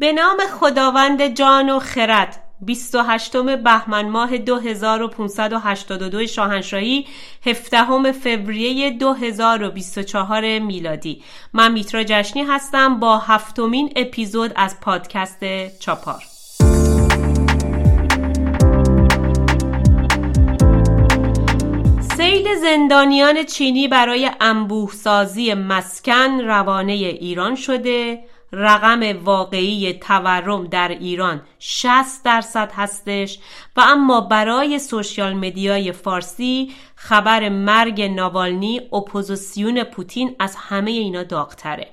به نام خداوند جان و خرد 28 بهمن ماه 2582 شاهنشاهی 17 فوریه 2024 میلادی. من میترا جشنی هستم با هفتمین اپیزود از پادکست چاپار. سیل زندانیان چینی برای انبوه سازی مسکن روانه ایران شده. رقم واقعی تورم در ایران 60 درصد هستش و اما برای social media ی فارسی خبر مرگ ناوالنی اپوزیسیون پوتین از همه اینا داغتره.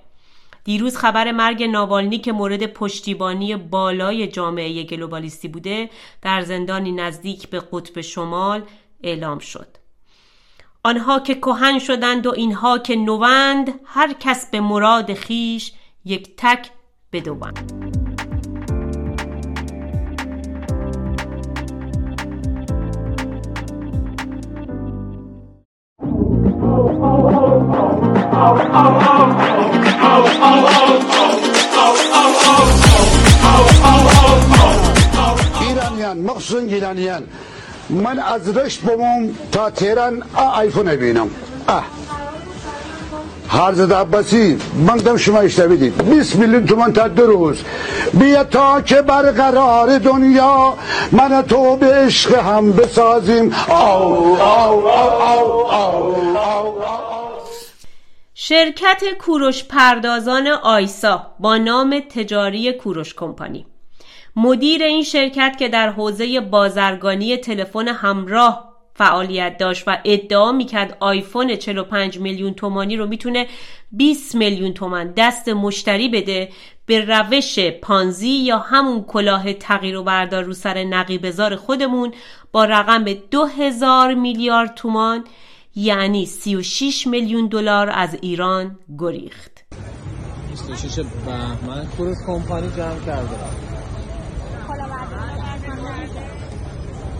دیروز خبر مرگ ناوالنی که مورد پشتیبانی بالای جامعه globalist ی بوده در زندانی نزدیک به قطب شمال اعلام شد. آنها که کهن شدند و اینها که نوند هر کس به مراد خویش یک تک بدوند ایرانیان مخصوصا ایرانیان من از رشت بموم تا تهران آیفون بینم اه حرزد عباسی من شما اشتبیدید 20 میلیون تومان تا دو روز بیا تا که برقرار دنیا من تو به عشق هم بسازیم آو آو آو آو شرکت کوروش پردازان آیسا با نام تجاری کوروش کمپانی. مدیر این شرکت که در حوزه بازرگانی تلفن همراه فعالیت داشت و ادعا می‌کرد آیفون 45 میلیون تومانی رو می‌تونه 20 میلیون تومن دست مشتری بده به روش پانزی یا همون کلاه تغییر و بردار رو سر نقیبزار خودمون با رقم 2000 میلیارد تومان یعنی 36 میلیون دلار از ایران گریخت. 26 بهمن کروز کمپانی جمع کرده.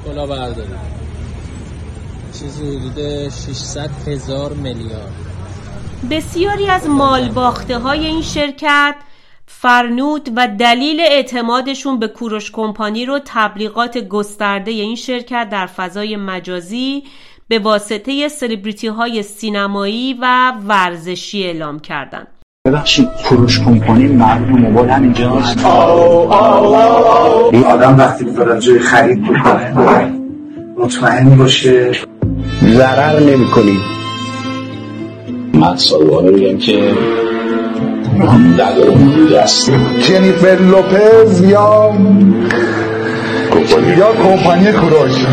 کلا برداری چیزی حدود 600 هزار میلیارد. بسیاری از مال باخته های این شرکت فرنود و دلیل اعتمادشون به کوروش کمپانی رو تبلیغات گسترده این شرکت در فضای مجازی به واسطه سلبریتی های سینمایی و ورزشی اعلام کردند. ببخشید کوروش کمپانی مربوط موبایل همینجاست این آدم وقتی میفرد جای خرید بکنه مطمئن باشه. ضرر نمی کنیم من سالوانه که جنیفر لوپز یا یا کمپانی کوروش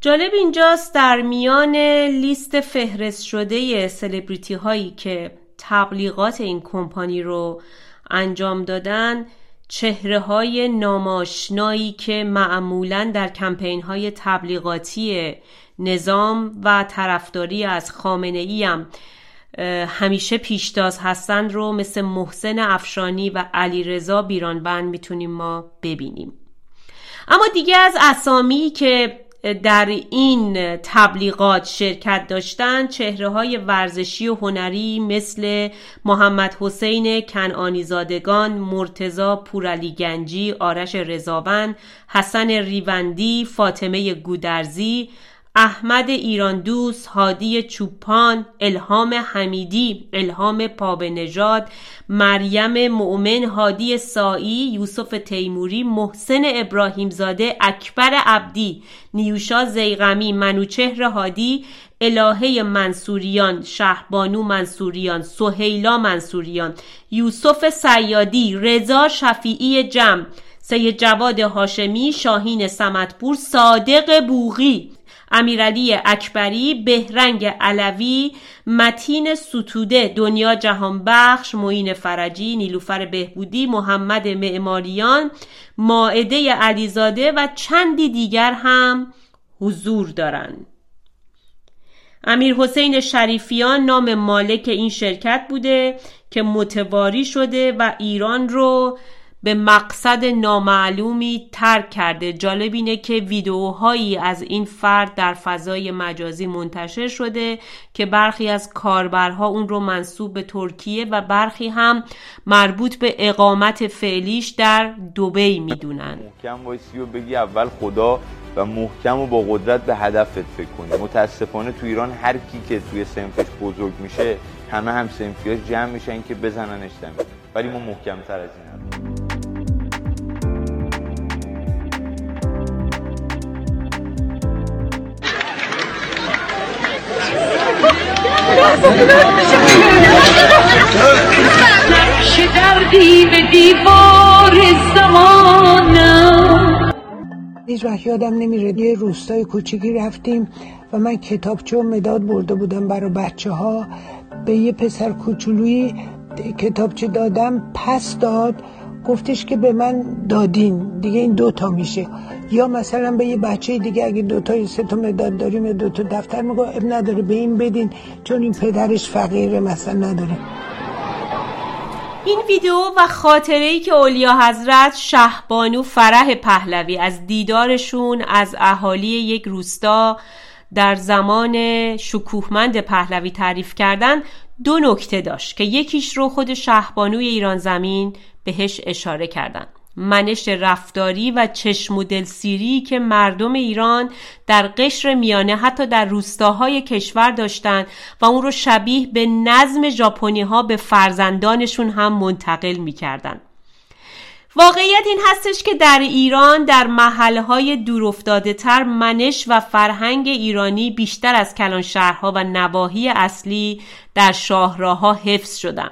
جالب اینجاست در میان لیست فهرست شده سلبریتی هایی که تبلیغات این کمپانی رو انجام دادن چهره های ناماشنایی که معمولا در کمپین های تبلیغاتی نظام و طرفداری از خامنه ای هم همیشه پیشتاز هستند رو مثل محسن افشانی و علی رضا بیرانبند می‌تونیم ما ببینیم. اما دیگه از اسامی که در این تبلیغات شرکت داشتن چهره های ورزشی و هنری مثل محمد حسین کنعانی زادگان، مرتزا پورعلی گنجی، آرش رضاوند، حسن ریوندی، فاطمه گودرزی، احمد ایران دوست، هادی چوپان، الهام حمیدی، الهام پابنژاد، مریم مؤمن، هادی سایی، یوسف تیموری، محسن ابراهیمزاده، اکبر عبدی، نیوشا زیغمی، منوچهر هادی، الهه منصوریان، شهبانو منصوریان، سهیلا منصوریان، یوسف سیادی، رضا شفیعی جمع، سید جواد هاشمی، شاهین سمتپور، صادق بوغی. امیرعلی اکبری بهرنگ علوی متین ستوده دنیا جهانبخش معین فرجی نیلوفر بهبودی محمد معماریان ماعده علیزاده و چندی دیگر هم حضور دارند امیر حسین شریفیان نام مالک این شرکت بوده که متواری شده و ایران رو به مقصد نامعلومی ترک کرده. جالب اینه که ویدیوهایی از این فرد در فضای مجازی منتشر شده که برخی از کاربرها اون رو منصوب به ترکیه و برخی هم مربوط به اقامت فعلیش در دوبی می‌دونن محکم وایسی و بگی اول خدا و محکم و با قدرت به هدفت فکر کنی. متاسفانه تو ایران هر کی که توی سنفش بزرگ میشه همه هم سنفیاش جمع میشن که بزننش زمین. ولی ما محکم تر از این. نقش دردی به دیوار زمانم؟ هیچ وقت یادم نمیره یه روستای کوچیکی رفتیم و من کتابچه و مداد برده بودم برای بچه ها به یه پسر کوچولویی کتابچه دادم پس داد. گفتش که به من دادین. دیگه این دوتا میشه. یا مثلا به یه بچه دیگه اگه دوتا سه تا مداد داریم یا دوتا دفتر میگو اب نداره به این بدین. چون این پدرش فقیره مثلا نداره. این ویدیو و خاطره ای که اولیا حضرت شهبانو فرح پهلوی از دیدارشون از اهالی یک روستا در زمان شکوهمند پهلوی تعریف کردن دو نکته داشت که یکیش رو خود شهبانوی ایران زمین بهش اشاره کردن. منش رفتاری و چشم و دلسیری که مردم ایران در قشر میانه حتی در روستاهای کشور داشتند و اون رو شبیه به نظم ژاپنی ها به فرزندانشون هم منتقل می‌کردن. واقعیت این هستش که در ایران در محلهای دورافتاده تر منش و فرهنگ ایرانی بیشتر از کلان شهرها و نواحی اصلی در شاهراها حفظ شدن.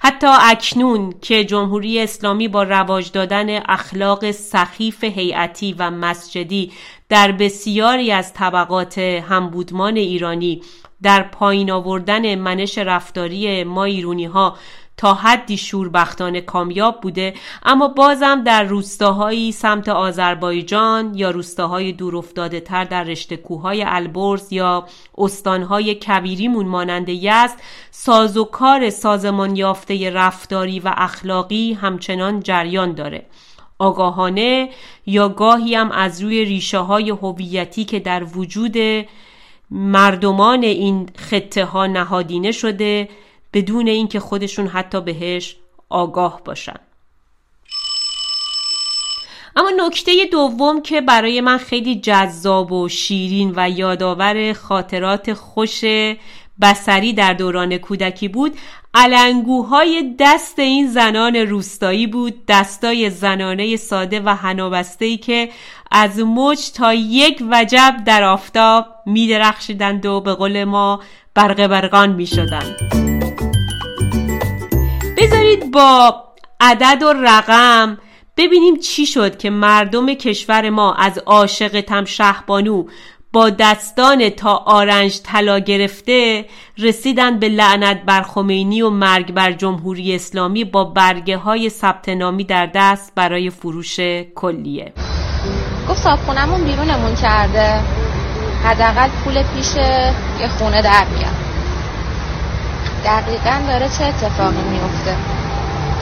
حتی اکنون که جمهوری اسلامی با رواج دادن اخلاق سخیف هیئتی و مسجدی در بسیاری از طبقات همبودمان ایرانی در پایین آوردن منش رفتاری ما ایرونی ها تا حدی شوربختانه کامیاب بوده اما بازم در روستاهایی سمت آذربایجان یا روستاهای دورافتاده تر در رشته کوههای البرز یا استانهای کبیریمون مانند یزد سازوکار سازمان یافته رفتاری و اخلاقی همچنان جریان داره. آگاهانه یا گاهی هم از روی ریشه های هویتی که در وجود مردمان این خطه ها نهادینه شده بدون اینکه خودشون حتی بهش آگاه باشن. اما نکته دوم که برای من خیلی جذاب و شیرین و یادآور خاطرات خوش بسری در دوران کودکی بود علنگوهای دست این زنان روستایی بود دستای زنانه ساده و هنابسته که از مچ تا یک وجب در آفتاب میدرخشیدند و به قول ما برق برقان می بذارید با عدد و رقم ببینیم چی شد که مردم کشور ما از عاشق تم شهبانو با دستان تا آرنج طلا گرفته رسیدن به لعنت بر خمینی و مرگ بر جمهوری اسلامی با برگه های ثبت نامی در دست برای فروش کلیه. گفت صابخونمون بیرونمون کرده. حداقل پول پیش یه خونه در میاد. دقیقا داره چه اتفاقی میفته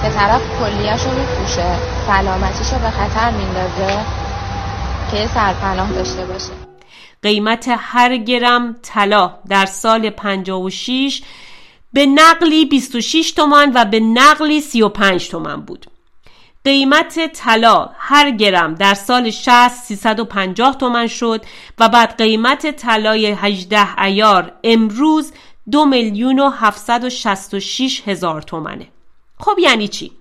که طرف کلیهش رو میپوشه سلامتیش رو به خطر میندازه که سرپناه داشته باشه. قیمت هر گرم طلا در سال 56 به نقلی 26 تومان و به نقلی 35 تومان بود قیمت طلا هر گرم در سال 60 350 تومن شد و بعد قیمت طلای 18 ایار امروز دو میلیون و 766 هزار تومنه خب یعنی چی؟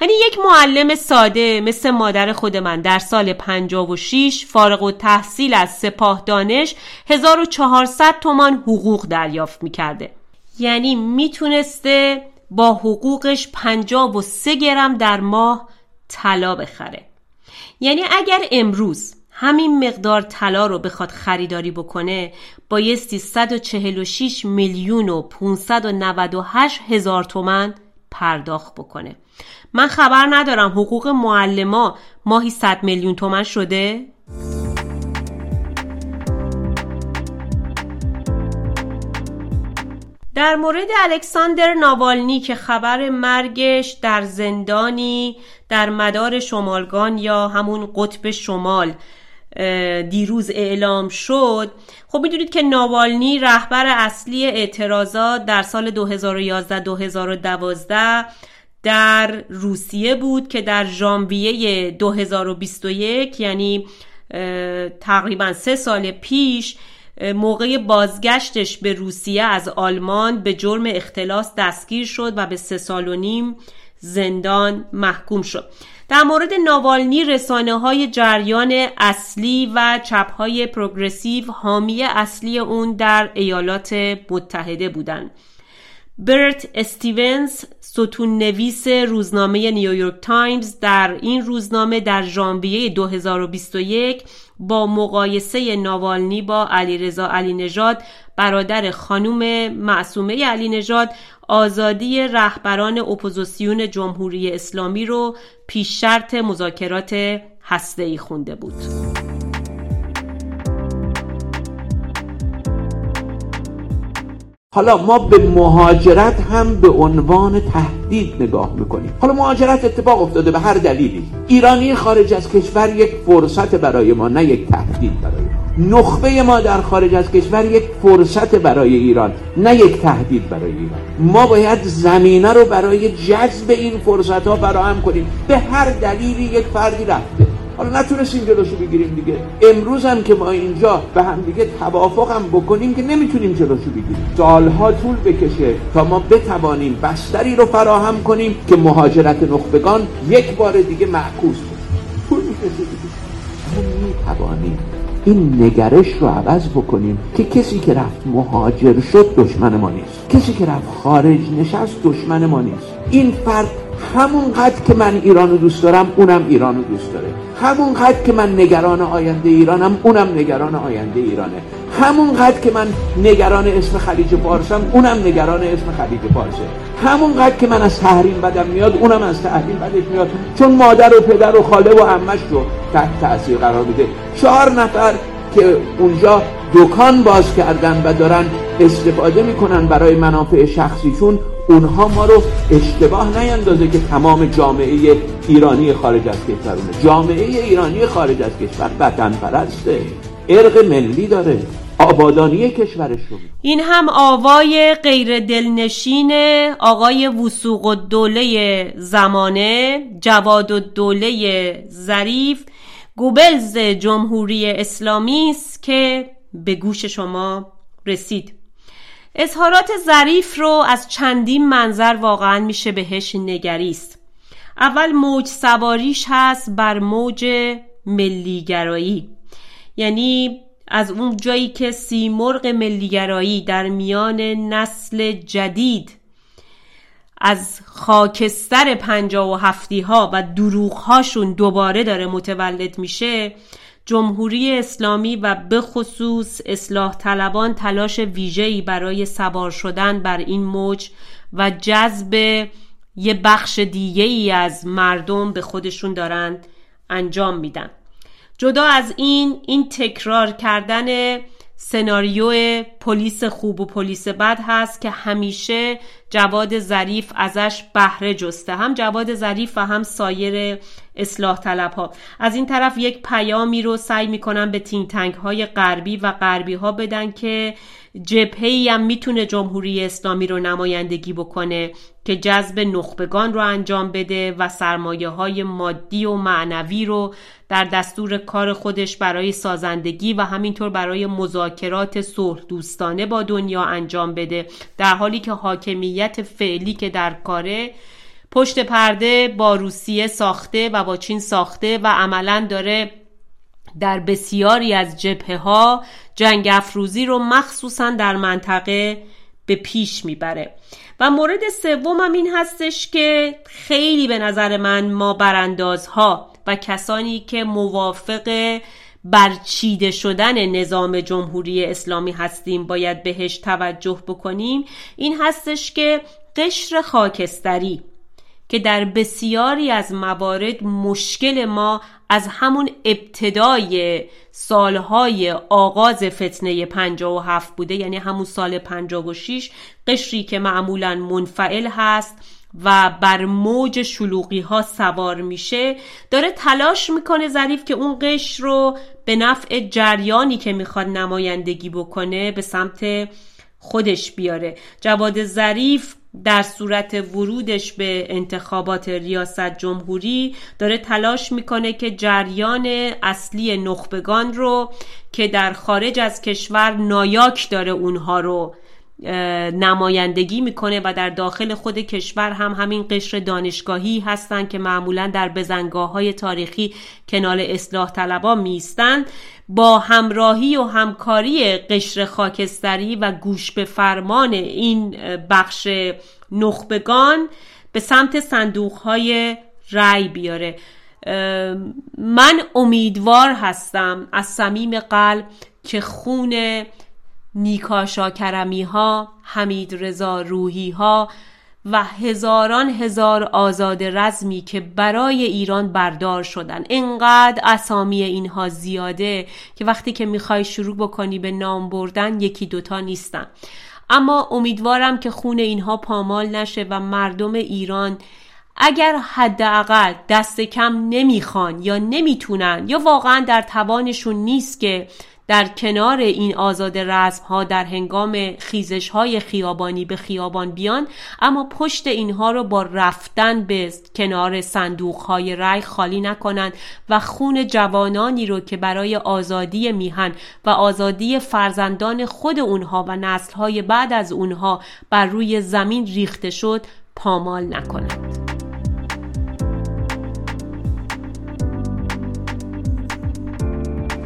یعنی یک معلم ساده مثل مادر خود من در سال 56 فارغ و تحصیل از سپاه دانش 1400 تومان حقوق دریافت می‌کرده. یعنی می‌تونسته با حقوقش 53 گرم در ماه طلا بخره. یعنی اگر امروز همین مقدار طلا رو بخواد خریداری بکنه بایستی 146 میلیون و 598 هزار تومن پرداخت بکنه. من خبر ندارم حقوق معلما ماهی 100 میلیون تومن شده؟ در مورد الکساندر ناوالنی که خبر مرگش در زندانی در مدار شمالگان یا همون قطب شمال دیروز اعلام شد. خب می‌دونید که ناوالنی رهبر اصلی اعتراضات در سال 2011-2012 در روسیه بود که در ژانویه 2021 یعنی تقریبا سه سال پیش موقع بازگشتش به روسیه از آلمان به جرم اختلاس دستگیر شد و به سه سال و نیم زندان محکوم شد در مورد ناوالنی رسانه های جریان اصلی و چپ های پروگرسیو حامی اصلی اون در ایالات متحده بودند. برت استیونز ستون نویس روزنامه نیویورک تایمز در این روزنامه در ژانویه 2021 با مقایسه ناوالنی با علیرضا علی نژاد برادر خانوم معصومه علی نژاد آزادی رهبران اپوزیسیون جمهوری اسلامی رو پیش شرط مذاکرات هسته‌ای خونده بود. حالا ما به مهاجرت هم به عنوان تهدید نگاه می‌کنیم. حالا مهاجرت اتفاق افتاده به هر دلیلی. ایرانی خارج از کشور یک فرصت برای ما نه یک تهدید برای ما. نخبه ما در خارج از کشور یک فرصت برای ایران نه یک تهدید برای ایران. ما باید زمینه رو برای جذب این فرصت ها فراهم کنیم. به هر دلیلی یک فردی رفته. حالا نتونستیم جلوشو بگیریم دیگه. امروز هم که ما اینجا به هم دیگه توافق هم بکنیم که نمی‌تونیم جلوشو بگیریم. سالها طول بکشه تا ما بتوانیم بستری رو فراهم کنیم که مهاجرت نخبگان یک بار دیگه معکوس بشه. طول می‌کشه دیگه. می‌توانیم. این نگرش رو عوض بکنیم که کسی که رفت مهاجر شد دشمن ما نیست. کسی که رفت خارج نشست دشمن ما نیست. این فرد همونقدر که من ایران دوست دارم اونم ایران دوست داره. همونقدر که من نگران آینده ایرانم اونم نگران آینده ایرانه. همونقدر که من نگران اسم خلیج فارسم اونم نگران اسم خلیج فارسه همونقدر که من از تحریم بدم میاد اونم از تحریم بدش میاد. چون مادر و پدر و خاله و عمش رو تحت تاثیر قرار میده. چهار نفر که اونجا دکان باز کردن و دارن استفاده می‌کنن برای منافع شخصیشون اونها ما رو اشتباه نیندازه که تمام جامعه ایرانی خارج از کشورونه جامعه ایرانی خارج از کشور وطن پرسته ارق ملی داره. آبادانی کشورش رو این هم آوای غیر دلنشین آقای وسوق و دوله زمانه جواد و دوله ظریف گوبلز جمهوری اسلامی است که به گوش شما رسید. اظهارات ظریف رو از چندین منظر واقعا میشه بهش نگریست. اول موج سواریش هست بر موج ملیگرایی. یعنی از اون جایی که سیمرغ ملیگرایی در میان نسل جدید از خاکستر پنجا و هفتی ها و دروغ هاشون دوباره داره متولد میشه جمهوری اسلامی و به خصوص اصلاح طلبان تلاش ویژه‌ای برای سوار شدن بر این موج و جذب یه بخش دیگه ای از مردم به خودشون دارند انجام میدن. جدا از این این تکرار کردن سناریو پلیس خوب و پلیس بد هست که همیشه جواد ظریف ازش بهره جسته. هم جواد ظریف و هم سایر اصلاح طلب ها از این طرف یک پیامی رو سعی می‌کنن به تینگ تنگ های غربی و غربی ها بدن که جبهه هم می‌تونه جمهوری اسلامی رو نمایندگی بکنه که جذب نخبگان رو انجام بده و سرمایه های مادی و معنوی رو در دستور کار خودش برای سازندگی و همینطور برای مذاکرات صلح دوستانه با دنیا انجام بده. در حالی که حاکمیت فعلی که در کاره پشت پرده با روسیه ساخته و با چین ساخته و عملا داره در بسیاری از جبهه ها جنگ افروزی رو مخصوصا در منطقه به پیش می‌بره. و مورد سوم این هستش که خیلی به نظر من ما براندازها و کسانی که موافق برچیده شدن نظام جمهوری اسلامی هستیم باید بهش توجه بکنیم. این هستش که قشر خاکستری که در بسیاری از موارد مشکل ما از همون ابتدای سالهای آغاز فتنه 57 بوده یعنی همون سال 56 قشری که معمولا منفعل هست و بر موج شلوغی ها سوار میشه داره تلاش می‌کنه ظریف که اون قشر رو به نفع جریانی که می‌خواد نمایندگی بکنه به سمت خودش بیاره. جواد ظریف در صورت ورودش به انتخابات ریاست جمهوری داره تلاش می‌کنه که جریان اصلی نخبگان رو که در خارج از کشور نایاک داره اونها رو نمایندگی می‌کنه و در داخل خود کشور هم همین قشر دانشگاهی هستند که معمولا در بزنگاه های تاریخی کنال اصلاح طلبا میستند با همراهی و همکاری قشر خاکستری و گوش به فرمان این بخش نخبگان به سمت صندوق های رای بیاره من امیدوار هستم از صمیم قلب که خون نیکا شاکرمی ها حمید رضا روحی ها و هزاران هزار آزاد رزمی که برای ایران بردار شدن. انقدر اسامی اینها زیاده که وقتی که می‌خوای شروع بکنی به نام بردن یکی دوتا نیستن. اما امیدوارم که خون اینها پامال نشه و مردم ایران اگر حداقل دست کم نمی‌خوان یا نمی‌تونن یا واقعا در توانشون نیست که در کنار این آزاد رزم ها در هنگام خیزش های خیابانی به خیابان بیان اما پشت اینها رو با رفتن به کنار صندوق های رای خالی نکنند و خون جوانانی رو که برای آزادی میهن و آزادی فرزندان خود اونها و نسل های بعد از اونها بر روی زمین ریخته شد پامال نکنند.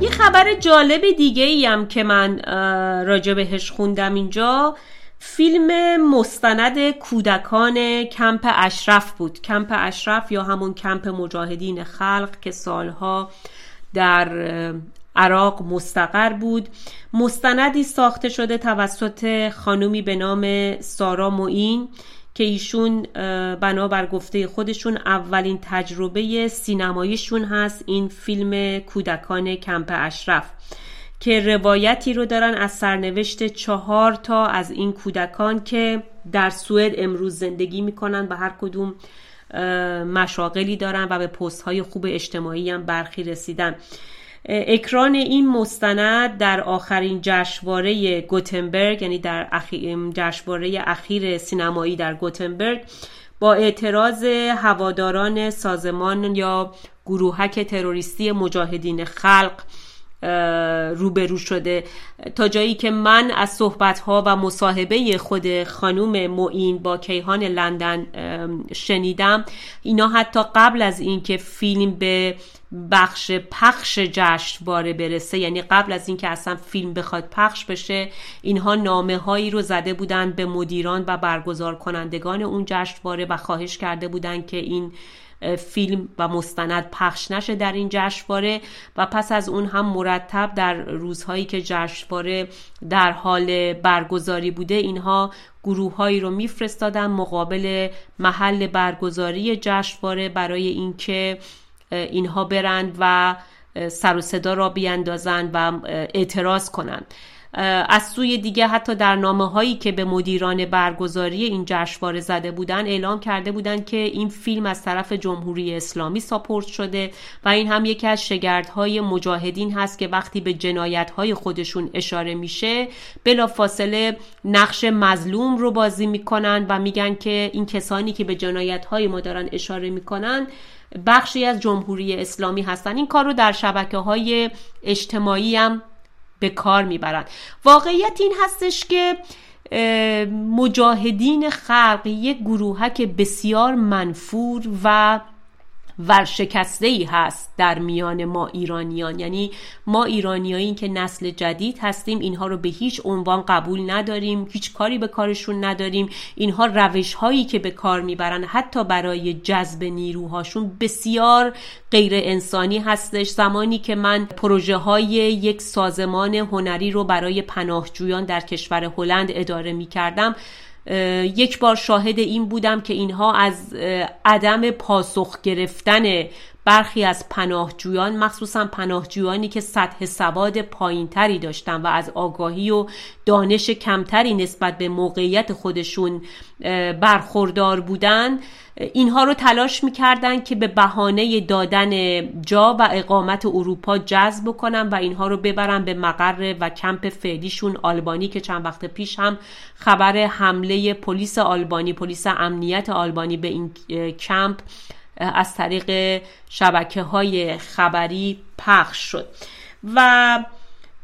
یه خبر جالب دیگه ای هم که من راجع بهش خوندم اینجا فیلم مستند کودکان کمپ اشرف بود. کمپ اشرف یا همون کمپ مجاهدین خلق که سالها در عراق مستقر بود. مستندی ساخته شده توسط خانومی به نام سارا معین. که ایشون بنابر گفته خودشون اولین تجربه سینماییشون هست این فیلم کودکان کمپ اشرف که روایتی رو دارن از سرنوشت چهار تا از این کودکان که در سوئد امروز زندگی می‌کنن و هر کدوم مشاغلی دارن و به پست های خوب اجتماعی هم برخی رسیدن. اکران این مستند در آخرین جشنواره گوتنبرگ یعنی در جشنواره اخیر سینمایی در گوتنبرگ با اعتراض هواداران سازمان یا گروهک تروریستی مجاهدین خلق روبرو شده. تا جایی که من از صحبتها و مصاحبه خود خانوم معین با کیهان لندن شنیدم اینا حتی قبل از اینکه فیلم به بخش پخش جشنواره برسه. یعنی قبل از اینکه اصلا فیلم بخواد پخش بشه اینها نامه هایی رو زده بودند به مدیران و برگزار کنندگان اون جشنواره و خواهش کرده بودند که این فیلم و مستند پخش نشه در این جشنواره و پس از اون هم مرتب در روزهایی که جشنواره در حال برگزاری بوده اینها گروههایی رو میفرستادن مقابل محل برگزاری جشنواره برای اینکه اینها برند و سر و صدا را بیاندازند و اعتراض کنند از سوی دیگه حتی در نامه هایی که به مدیران برگزاری این جشنواره زده بودن اعلام کرده بودند که این فیلم از طرف جمهوری اسلامی ساپورت شده و این هم یکی از شگردهای مجاهدین هست که وقتی به جنایت های خودشون اشاره میشه بلا فاصله نقش مظلوم رو بازی می‌کنن و میگن که این کسانی که به جنایت های ما دارن اشاره می‌کنن بخشی از جمهوری اسلامی هستن. این کار رو در شبکه های اجتماعی هم به کار می‌برند واقعیت این هستش که مجاهدین خلق یک گروهک بسیار منفور و ورشکسته ای هست در میان ما ایرانیان. یعنی ما ایرانیایی که نسل جدید هستیم اینها رو به هیچ عنوان قبول نداریم هیچ کاری به کارشون نداریم. اینها روش هایی که به کار می‌برن حتی برای جذب نیروهاشون بسیار غیر انسانی هستش. زمانی که من پروژه های یک سازمان هنری رو برای پناهجویان در کشور هلند اداره می کردم یک بار شاهد این بودم که اینها از عدم پاسخ گرفتن برخی از پناهجویان مخصوصا پناهجویانی که سطح سواد پایینتری داشتن و از آگاهی و دانش کمتری نسبت به موقعیت خودشون برخوردار بودن اینها رو تلاش می‌کردن که به بهانه دادن جا و اقامت اروپا جذب کنن و اینها رو ببرن به مقر و کمپ فعلیشون آلبانی که چند وقت پیش هم خبر حمله پلیس آلبانی پلیس امنیت آلبانی به این کمپ از طریق شبکه های خبری پخش شد. و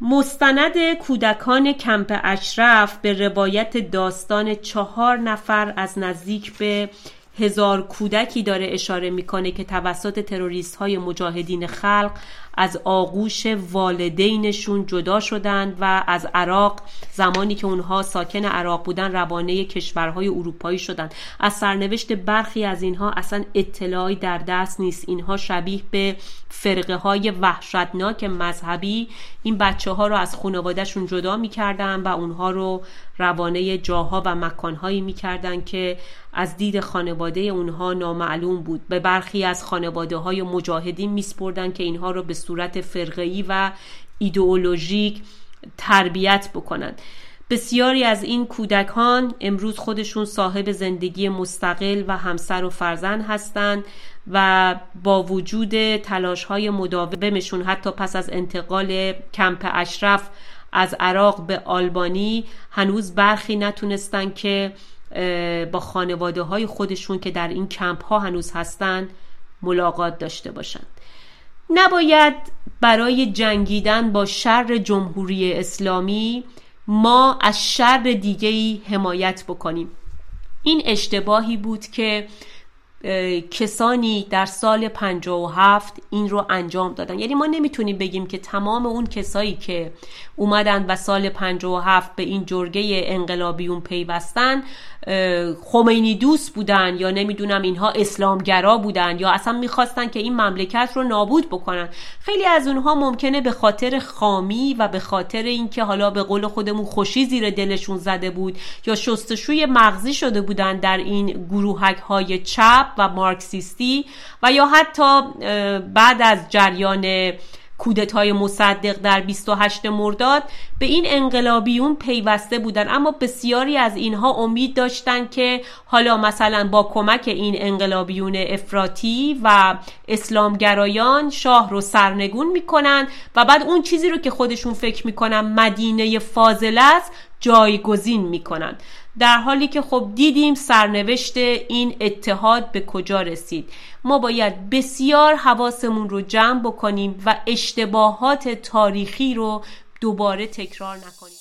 مستند کودکان کمپ اشرف به روایت داستان چهار نفر از نزدیک به هزار کودکی داره اشاره می‌کنه که توسط تروریست های مجاهدین خلق از آغوش والدینشون جدا شدند و از عراق زمانی که اونها ساکن عراق بودن روانه کشورهای اروپایی شدند. از سرنوشت برخی از اینها اصلا اطلاعی در دست نیست. اینها شبیه به فرقه های وحشتناک مذهبی. این بچه ها رو از خانوادهشون جدا می‌کردن و اونها رو روانه جاها و مکانهایی می‌کردن که از دید خانواده اونها نامعلوم بود. به برخی از خانواده های مجاهدین میسپردن که اینها رو به صورت فرقه‌ای و ایدئولوژیک تربیت بکنند. بسیاری از این کودکان امروز خودشون صاحب زندگی مستقل و همسر و فرزند هستند و با وجود تلاش های مداومشون حتی پس از انتقال کمپ اشرف از عراق به آلبانی هنوز برخی نتونستن که با خانواده های خودشون که در این کمپ ها هنوز هستن ملاقات داشته باشند نباید برای جنگیدن با شر جمهوری اسلامی ما از شر دیگهی حمایت بکنیم. این اشتباهی بود که کسانی در سال 57 این رو انجام دادن. یعنی ما نمی‌تونیم بگیم که تمام اون کسایی که اومدن و سال 57 به این جرگه انقلابیون پیوستن خمینی دوست بودن یا نمی‌دونم اینها اسلامگرا بودن یا اصلا می‌خواستن که این مملکت رو نابود بکنن. خیلی از اونها ممکنه به خاطر خامی و به خاطر اینکه حالا به قول خودمون خوشی زیر دلشون زده بود یا شستشوی مغزی شده بودن در این گروهک های چپ و مارکسیستی و یا حتی بعد از جریان کودتای مصدق در 28 مرداد به این انقلابیون پیوسته بودن. اما بسیاری از اینها امید داشتند که حالا مثلا با کمک این انقلابیون افراطی و اسلامگرایان شاه رو سرنگون می‌کنن و بعد اون چیزی رو که خودشون فکر می‌کنن مدینه فاضل است جایگزین می‌کنن. در حالی که خب دیدیم سرنوشت این اتحاد به کجا رسید. ما باید بسیار حواسمون رو جمع بکنیم و اشتباهات تاریخی رو دوباره تکرار نکنیم.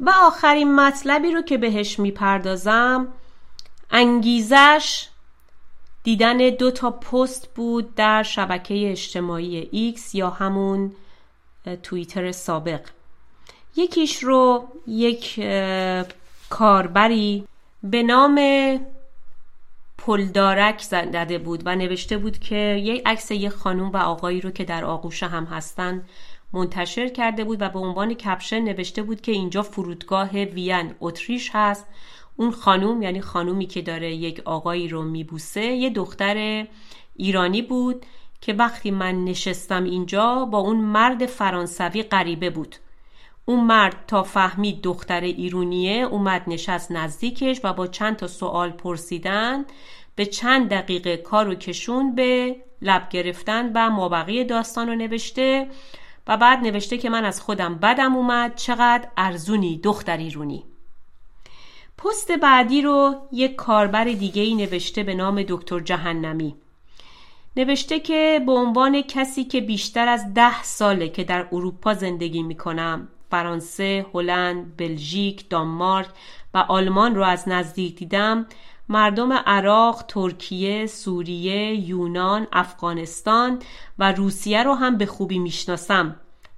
و آخرین مطلبی رو که بهش می‌پردازم انگیزش دیدن دو تا پست بود در شبکه اجتماعی ایکس یا همون توییتر سابق. یکیش رو یک کاربری به نام پلدارک زده بود و نوشته بود که یک عکس یک خانم و آقایی رو که در آغوش هم هستن منتشر کرده بود و به عنوان کپشن نوشته بود که اینجا فرودگاه وین اتریش هست. اون خانوم یعنی خانومی که داره یک آقایی رو میبوسه یه دختر ایرانی بود که وقتی من نشستم اینجا با اون مرد فرانسوی غریبه بود. اون مرد تا فهمید دختر ایرونیه اومد نشست نزدیکش و با چند تا سوال پرسیدن به چند دقیقه کارو کشون به لب گرفتن و مابقی داستان رو نوشته و بعد نوشته که من از خودم بدم اومد چقدر ارزونی دختر ایرونی. پست بعدی رو یک کاربر دیگه ای نوشته به نام دکتر جهنمی. نوشته که به عنوان کسی که بیشتر از ده ساله که در اروپا زندگی می کنم فرانسه، هلند، بلژیک، دانمارک و آلمان رو از نزدیک دیدم مردم عراق، ترکیه، سوریه، یونان، افغانستان و روسیه رو هم به خوبی می‌شناسم.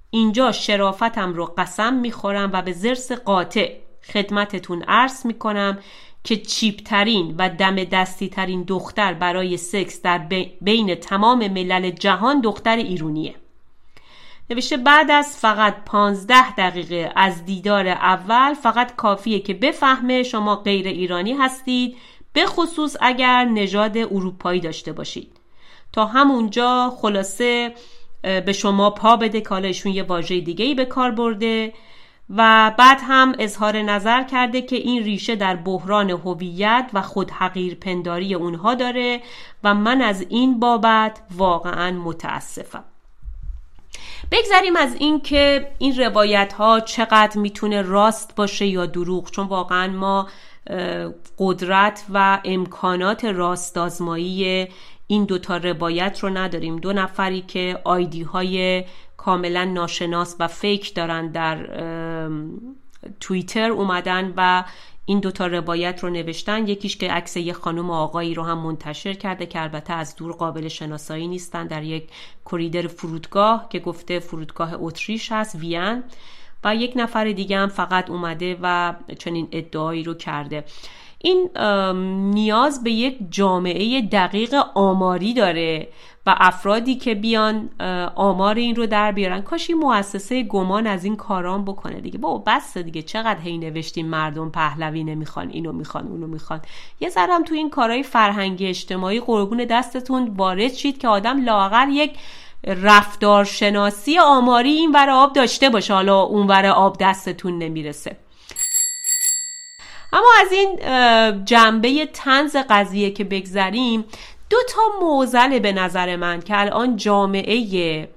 اینجا شرافتم رو قسم می‌خورم و به زرس قاطع. خدمتتون عرض می‌کنم که چیپترین و دم دستی ترین دختر برای سکس در بین تمام ملل جهان دختر ایرونیه. نوشته بعد از فقط 15 دقیقه از دیدار اول فقط کافیه که بفهمه شما غیر ایرانی هستید به خصوص اگر نژاد اروپایی داشته باشید. تا همونجا خلاصه به شما پا بده ایشون یه واژه دیگه ای به کار برده. و بعد هم اظهار نظر کرده که این ریشه در بحران هویت و خود حقیر پنداری اونها داره و من از این بابت واقعا متاسفم. بگذریم از این که این روایت ها چقدر می‌تونه راست باشه یا دروغ چون واقعا ما قدرت و امکانات راستازمایی این دوتا روایت رو نداریم. دو نفری که آیدی های کاملا ناشناس و فیک دارن در توییتر اومدن و این دوتا روایت رو نوشتن. یکیش که عکس یه خانم آقایی رو هم منتشر کرده که البته از دور قابل شناسایی نیستن در یک کریدر فرودگاه که گفته فرودگاه اتریش هست وین. و یک نفر دیگه هم فقط اومده و چنین ادعایی رو کرده. این نیاز به یک جامعه دقیق آماری داره و افرادی که بیان آمار این رو در بیارن. کاش این مؤسسه گمان از این کاران بکنه دیگه. بابا بس دیگه. چقدر هی نوشتیم مردم پهلوی نمی‌خوان اینو می‌خوان اونو می‌خوان. یه ذرم تو این کارهای فرهنگی اجتماعی قربون دستتون وارد شید که آدم لاغر یک رفتارشناسی آماری این ور آب داشته باشه. حالا اون ور آب دستتون نمی‌رسه. اما از این جنبه تنز قضیه که بگذریم دو تا موزل به نظر من که الان جامعه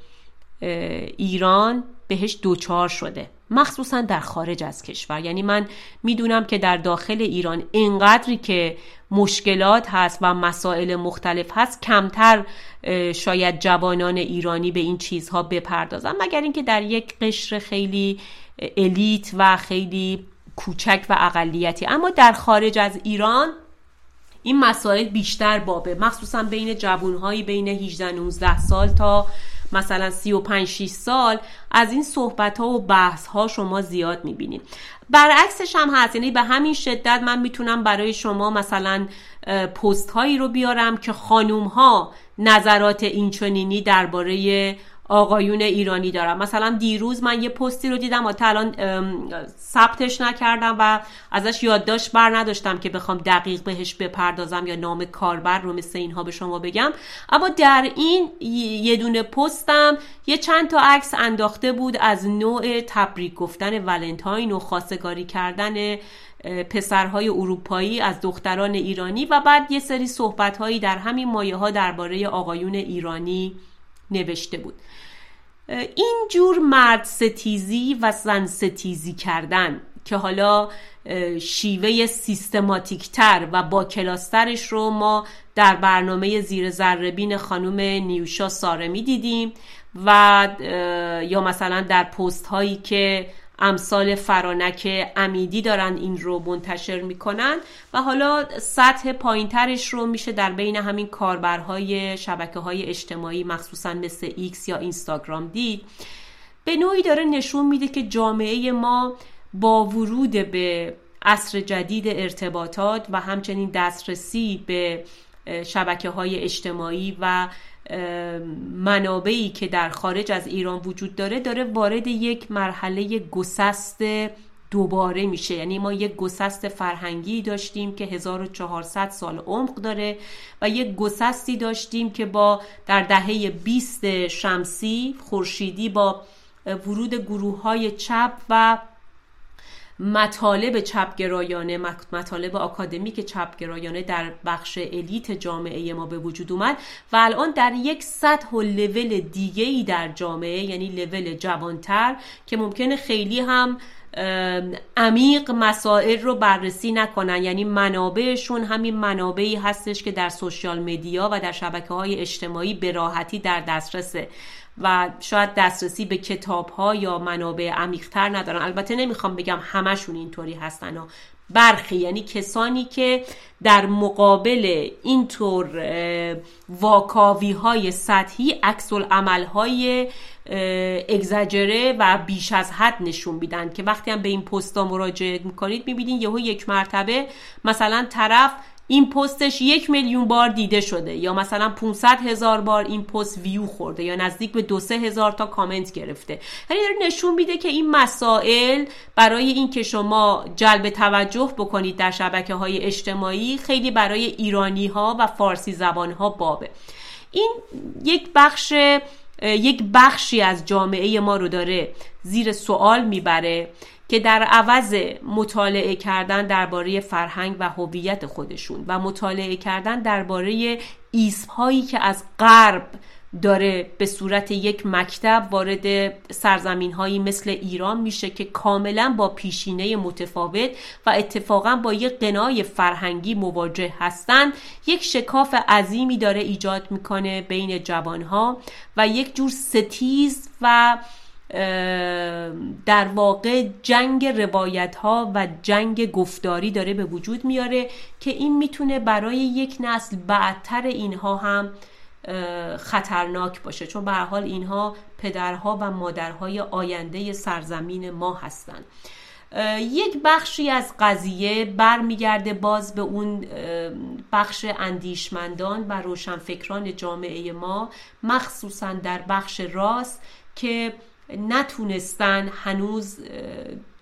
ایران بهش دوچار شده. مخصوصا در خارج از کشور. یعنی من می‌دونم که در داخل ایران اینقدری که مشکلات هست و مسائل مختلف هست کمتر شاید جوانان ایرانی به این چیزها بپردازن. مگر اینکه در یک قشر خیلی الیت و خیلی کوچک و اقلیتی. اما در خارج از ایران این مسائل بیشتر بابه. مخصوصا بین جوانهایی بین 18 19 سال تا مثلا 35 6 سال از این صحبت ها و بحث ها شما زیاد می‌بینید. برعکسش هم هست. یعنی به همین شدت من می‌تونم برای شما مثلا پست هایی رو بیارم که خانوم ها نظرات اینچنینی درباره آقایون ایرانی دارم. مثلا دیروز من یه پستی رو دیدم و الان ثبتش نکردم و ازش یادداشت بر نداشتم که بخوام دقیق بهش بپردازم یا نام کاربر رو مثل اینها به شما بگم. اما در این یه دونه پستم یه چند تا عکس انداخته بود از نوع تبریک گفتن ولنتاین و خواستگاری کردن پسرهای اروپایی از دختران ایرانی و بعد یه سری صحبت در همین مایه ها درباره آقایون ایرانی نوشته بود. این جور مرد ستیزی و زن ستیزی کردن که حالا شیوه سیستماتیک تر و با کلاسترش رو ما در برنامه زیر زربین خانم نیوشا سارمی دیدیم و یا مثلا در پست هایی که امثال فرانک امیدی دارن این رو منتشر می‌کنن و حالا سطح پایینترش رو میشه در بین همین کاربرهای شبکه های اجتماعی مخصوصا مثل ایکس یا اینستاگرام دید. به نوعی داره نشون میده که جامعه ما با ورود به عصر جدید ارتباطات و همچنین دسترسی به شبکه های اجتماعی و منابعی که در خارج از ایران وجود داره داره وارد یک مرحله گسست دوباره میشه. یعنی ما یک گسست فرهنگی داشتیم که 1400 سال عمق داره و یک گسستی داشتیم که با در دهه 20 شمسی خورشیدی با ورود گروه های چپ و مطالب چپگرایانه مطالب آکادمیک چپگرایانه در بخش الیت جامعه ما به وجود اومد و الان در یک سطح و لول دیگه ای در جامعه یعنی لول جوانتر که ممکنه خیلی هم عمیق مسائل رو بررسی نکنن. یعنی منابعشون همین منابعی هستش که در سوشیال مدیا و در شبکه های اجتماعی به راحتی در دسترسه. و شاید دسترسی به کتاب ها یا منابع عمیقتر ندارن. البته نمی‌خوام بگم همشون اینطوری هستن ها. برخی یعنی کسانی که در مقابل اینطور واکاوی های سطحی عکس عمل های اگزاجره و بیش از حد نشون میدن که وقتی هم به این پستا مراجعه می‌کنید می‌بینید یهو یک مرتبه مثلا طرف این پستش یک میلیون بار دیده شده یا مثلا 500 هزار بار این پست ویو خورده یا نزدیک به دو سه هزار تا کامنت گرفته. یعنی داره نشون میده که این مسائل برای اینکه شما جلب توجه بکنید در شبکه های اجتماعی خیلی برای ایرانی ها و فارسی زبان ها بابه. این یک بخش یک بخشی از جامعه ما رو داره زیر سوال می‌بره. که در عوض مطالعه کردن درباره فرهنگ و هویت خودشون و مطالعه کردن درباره ایسم که از غرب داره به صورت یک مکتب وارد سرزمین هایی مثل ایران میشه که کاملا با پیشینه متفاوت و اتفاقا با یک قنای فرهنگی مواجه هستند. یک شکاف عظیمی داره ایجاد می‌کنه بین جوانها و یک جور ستیز و در واقع جنگ روایت ها و جنگ گفتاری داره به وجود میاره که این می‌تونه برای یک نسل بعدتر اینها هم خطرناک باشه. چون به حال اینها پدرها و مادرهای آینده سرزمین ما هستند یک بخشی از قضیه برمیگرده باز به اون بخش اندیشمندان و روشنفکران جامعه ما مخصوصا در بخش راست که نتونستن هنوز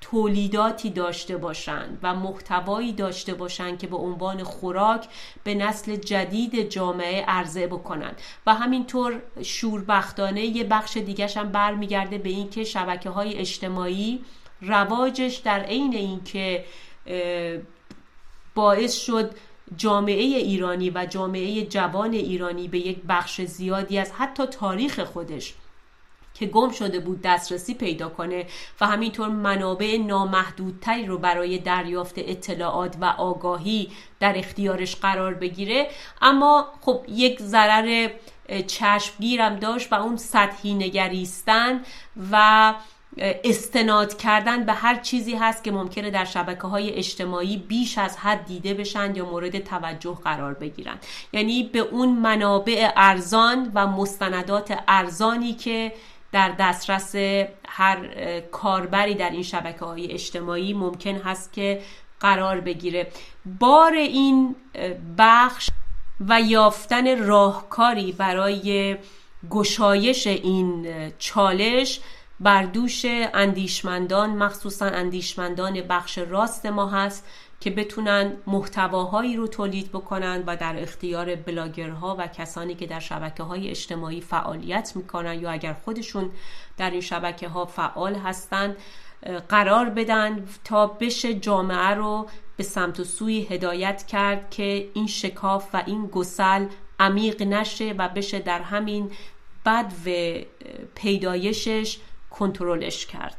تولیداتی داشته باشند و محتوایی داشته باشند که به عنوان خوراک به نسل جدید جامعه عرضه بکنند و همینطور شوربختانه یه بخش دیگرش هم برمیگرده به اینکه شبکه های اجتماعی رواجش در عین اینکه باعث شد جامعه ایرانی و جامعه جوان ایرانی به یک بخش زیادی از حتی تاریخ خودش که گم شده بود دسترسی پیدا کنه و همینطور منابع نامحدودتری رو برای دریافت اطلاعات و آگاهی در اختیارش قرار بگیره. اما خب یک ضرر چشمگیرم داشت و اون سطحی نگریستن و استناد کردن به هر چیزی هست که ممکنه در شبکه های اجتماعی بیش از حد دیده بشن یا مورد توجه قرار بگیرن. یعنی به اون منابع ارزان و مستندات ارزانی که در دسترس هر کاربری در این شبکه های اجتماعی ممکن هست که قرار بگیره. بار این بخش و یافتن راهکاری برای گشایش این چالش بر دوش اندیشمندان مخصوصا اندیشمندان بخش راست ما هست که بتونن محتواهایی رو تولید بکنن و در اختیار بلاگرها و کسانی که در شبکه های اجتماعی فعالیت می‌کنن یا اگر خودشون در این شبکه ها فعال هستند قرار بدن تا بشه جامعه رو به سمت و سوی هدایت کرد که این شکاف و این گسل عمیق نشه و بشه در همین بد و پیدایشش کنترلش کرد.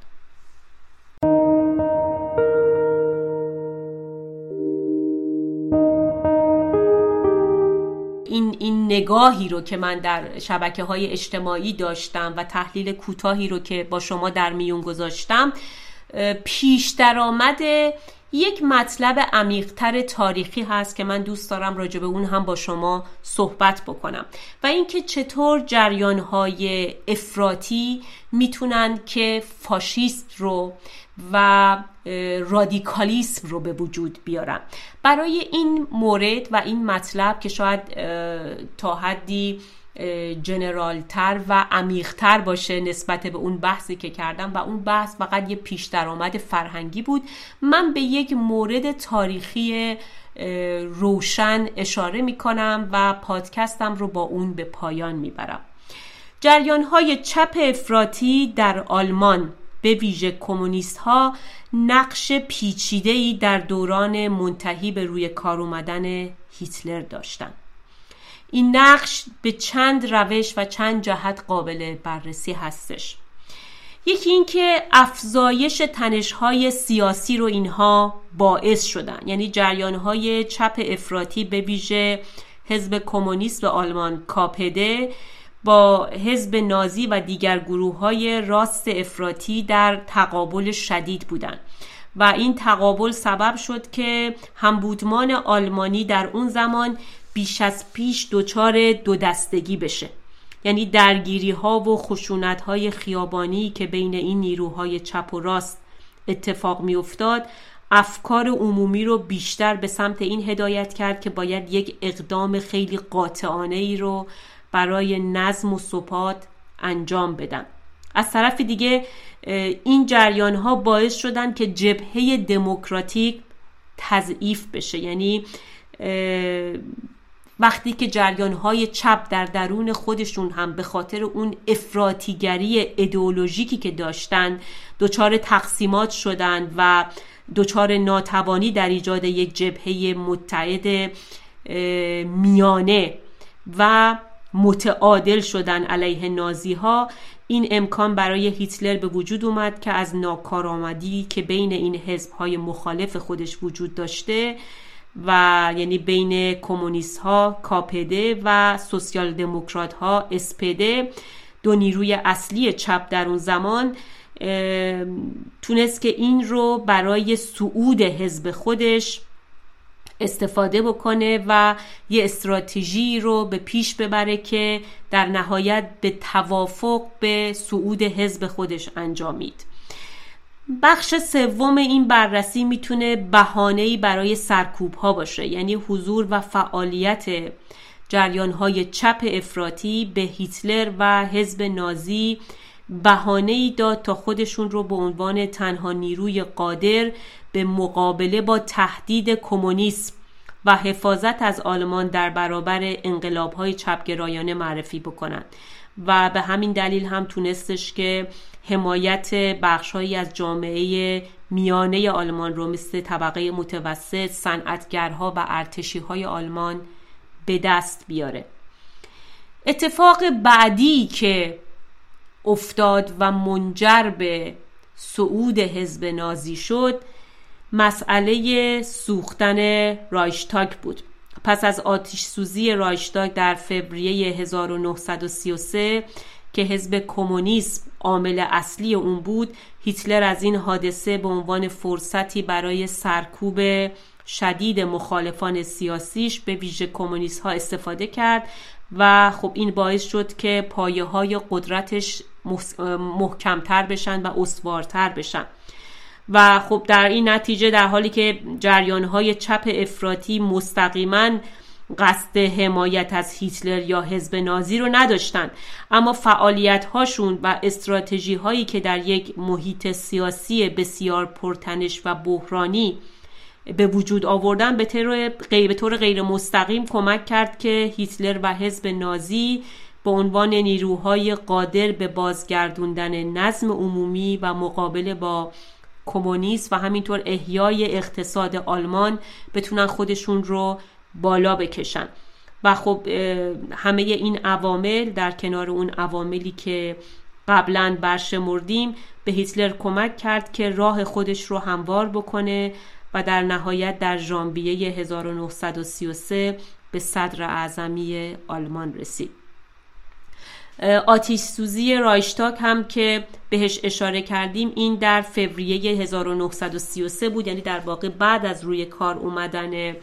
این, این نگاهی رو که من در شبکه های اجتماعی داشتم و تحلیل کوتاهی رو که با شما در میون گذاشتم پیش درآمد یک مطلب عمیقتر تاریخی هست که من دوست دارم راجع به اون هم با شما صحبت بکنم و اینکه چطور جریان های افراطی می‌تونن که فاشیست رو و رادیکالیسم رو به وجود بیارن. برای این مورد و این مطلب که شاید تا حدی جنرالتر و عمیقتر باشه نسبت به اون بحثی که کردم و اون بحث فقط یه پیش درآمد فرهنگی بود من به یک مورد تاریخی روشن اشاره می کنم و پادکستم رو با اون به پایان می‌برم جریان های چپ افراطی در آلمان به ویژه کمونیست ها نقش پیچیده ای در دوران منتهی به روی کار اومدن هیتلر داشتند. این نقش به چند روش و چند جهت قابل بررسی هستش. یکی اینکه افزایش تنشهای سیاسی رو اینها باعث شدن. یعنی جریانهای چپ افراطی به ویژه حزب کمونیست آلمان کاپده با حزب نازی و دیگر گروه های راست افراطی در تقابل شدید بودند و این تقابل سبب شد که همبودمان آلمانی در اون زمان بیش از پیش دچار دو دستگی بشه. یعنی درگیری ها و خشونت های خیابانی که بین این نیروهای چپ و راست اتفاق می افتاد افکار عمومی رو بیشتر به سمت این هدایت کرد که باید یک اقدام خیلی قاطعانه ای رو برای نظم و ثبات انجام بدن. از طرف دیگه این جریان ها باعث شدن که جبهه دموکراتیک تضعیف بشه. یعنی وقتی که جریان های چپ در درون خودشون هم به خاطر اون افراتیگری ایدئولوژیکی که داشتن دچار تقسیمات شدن و دچار ناتوانی در ایجاد یک جبهه متحد میانه و متعادل شدن علیه نازی ها این امکان برای هیتلر به وجود اومد که از ناکارآمدی که بین این حزب های مخالف خودش وجود داشته و یعنی بین کمونیست ها کاپده و سوسیال دموکرات ها اسپده دو نیروی اصلی چپ در اون زمان تونست که این رو برای صعود حزب خودش استفاده بکنه و یه استراتژی رو به پیش ببره که در نهایت به توافق به صعود حزب خودش انجامید. بخش سوم این بررسی می‌تونه بهانه‌ای برای سرکوب ها باشه یعنی حضور و فعالیت جریان های چپ افراطی به هیتلر و حزب نازی بهانه ای داد تا خودشون رو به عنوان تنها نیروی قادر به مقابله با تهدید کمونیسم و حفاظت از آلمان در برابر انقلاب های چپگرایانه معرفی بکنند. و به همین دلیل هم تونستش که حمایت بخشهایی از جامعه میانه آلمان رو مثل طبقه متوسط صنعتگرها و ارتشی های آلمان به دست بیاره. اتفاق بعدی که افتاد و منجر به صعود حزب نازی شد مسئله سوختن رایشتاک بود. پس از آتیش سوزی رایشتاک در فوریه 1933 که حزب کمونیسم عامل اصلی اون بود هیتلر از این حادثه به عنوان فرصتی برای سرکوب شدید مخالفان سیاسیش به ویژه کمونیست ها استفاده کرد و خب این باعث شد که پایه های قدرتش محکمتر بشن و استوارتر بشن. و خب در این نتیجه در حالی که جریان های چپ افراطی مستقیما قصد حمایت از هیتلر یا حزب نازی رو نداشتن. اما فعالیت هاشون و استراتژی هایی که در یک محیط سیاسی بسیار پرتنش و بحرانی به وجود آوردن به طور غیر مستقیم کمک کرد که هیتلر و حزب نازی به عنوان نیروهای قادر به بازگردوندن نظم عمومی و مقابله با کمونیست و همینطور احیای اقتصاد آلمان بتونن خودشون رو بالا بکشن. و خب همه این عوامل در کنار اون عواملی که قبلا برشمردیم به هیتلر کمک کرد که راه خودش رو هموار بکنه و در نهایت در ژانویه 1933 به صدر اعظمی آلمان رسید. آتیش سوزی رایشتاک هم که بهش اشاره کردیم این در فوریه 1933 بود یعنی در واقع بعد از روی کار اومدن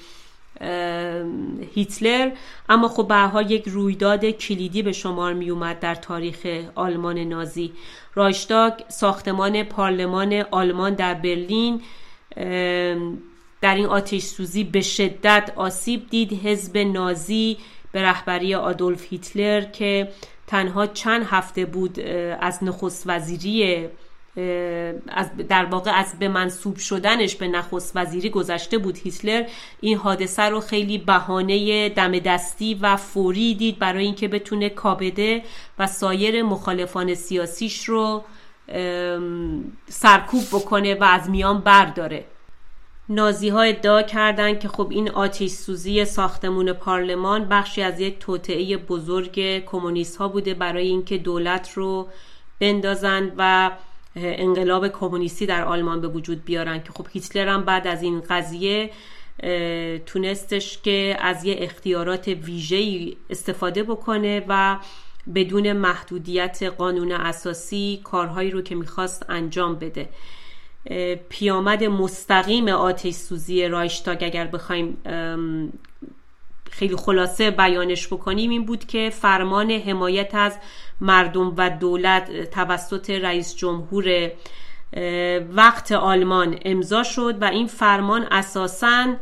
هیتلر. اما خب به یک رویداد کلیدی به شمار می اومد در تاریخ آلمان نازی. رایشتاک ساختمان پارلمان آلمان در برلین در این آتش سوزی به شدت آسیب دید. حزب نازی به رهبری آدولف هیتلر که تنها چند هفته بود از نخست وزیری از در واقع از به منصوب شدنش به نخست وزیری گذشته بود هیتلر. این حادثه رو خیلی بهانه دم دستی و فوری دید برای اینکه بتونه کابده و سایر مخالفان سیاسیش رو سرکوب بکنه و از میان برداره. نازی ها ادعا کردند که خب این آتیش سوزی ساختمون پارلمان بخشی از یک توطعه بزرگ کمونیست ها بوده برای اینکه دولت رو بندازند و انقلاب کمونیستی در آلمان به وجود بیارن که خب هیتلر هم بعد از این قضیه تونستش که از یه اختیارات ویژه‌ای استفاده بکنه و بدون محدودیت قانون اساسی کارهایی رو که می‌خواست انجام بده. پیامد مستقیم آتش سوزی رایشتاگ اگر بخوایم خیلی خلاصه بیانش بکنیم این بود که فرمان حمایت از مردم و دولت توسط رئیس جمهور وقت آلمان امضا شد و این فرمان اساساً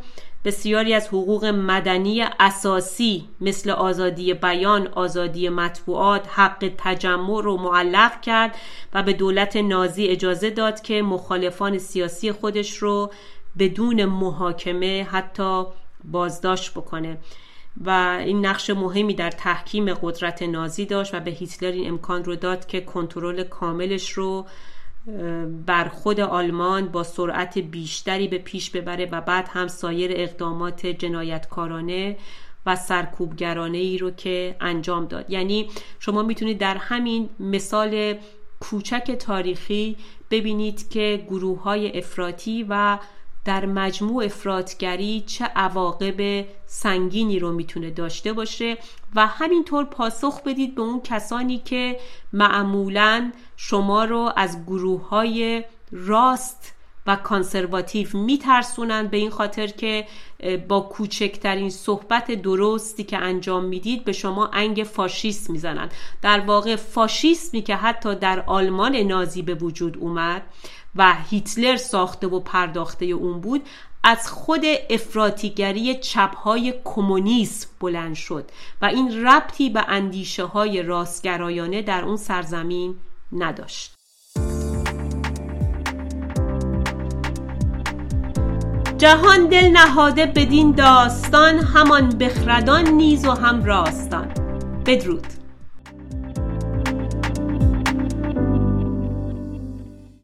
بسیاری از حقوق مدنی اساسی مثل آزادی بیان، آزادی مطبوعات، حق تجمع رو معلق کرد و به دولت نازی اجازه داد که مخالفان سیاسی خودش رو بدون محاکمه حتی بازداشت بکنه. و این نقش مهمی در تحکیم قدرت نازی داشت و به هیتلر این امکان رو داد که کنترل کاملش رو بر خود آلمان با سرعت بیشتری به پیش ببره و بعد هم سایر اقدامات جنایتکارانه و سرکوبگرانه ای رو که انجام داد. یعنی شما می‌تونید در همین مثال کوچک تاریخی ببینید که گروه های افراطی و در مجموع افرادگری چه عواقب سنگینی رو می‌تونه داشته باشه و همینطور پاسخ بدید به اون کسانی که معمولا شما رو از گروه های راست و کانسرواتیو میترسونند به این خاطر که با کوچکترین صحبت درستی که انجام می‌دید به شما انگ فاشیست می‌زنند در واقع فاشیسمی که حتی در آلمان نازی به وجود اومد و هیتلر ساخته و پرداخته اون بود از خود افراتیگری چپهای کمونیسم بلند شد و این ربطی به اندیشه های راستگرایانه در اون سرزمین نداشت. جهان دل نهاده بدین داستان همان بخردان نیز و هم راستان. بدرود.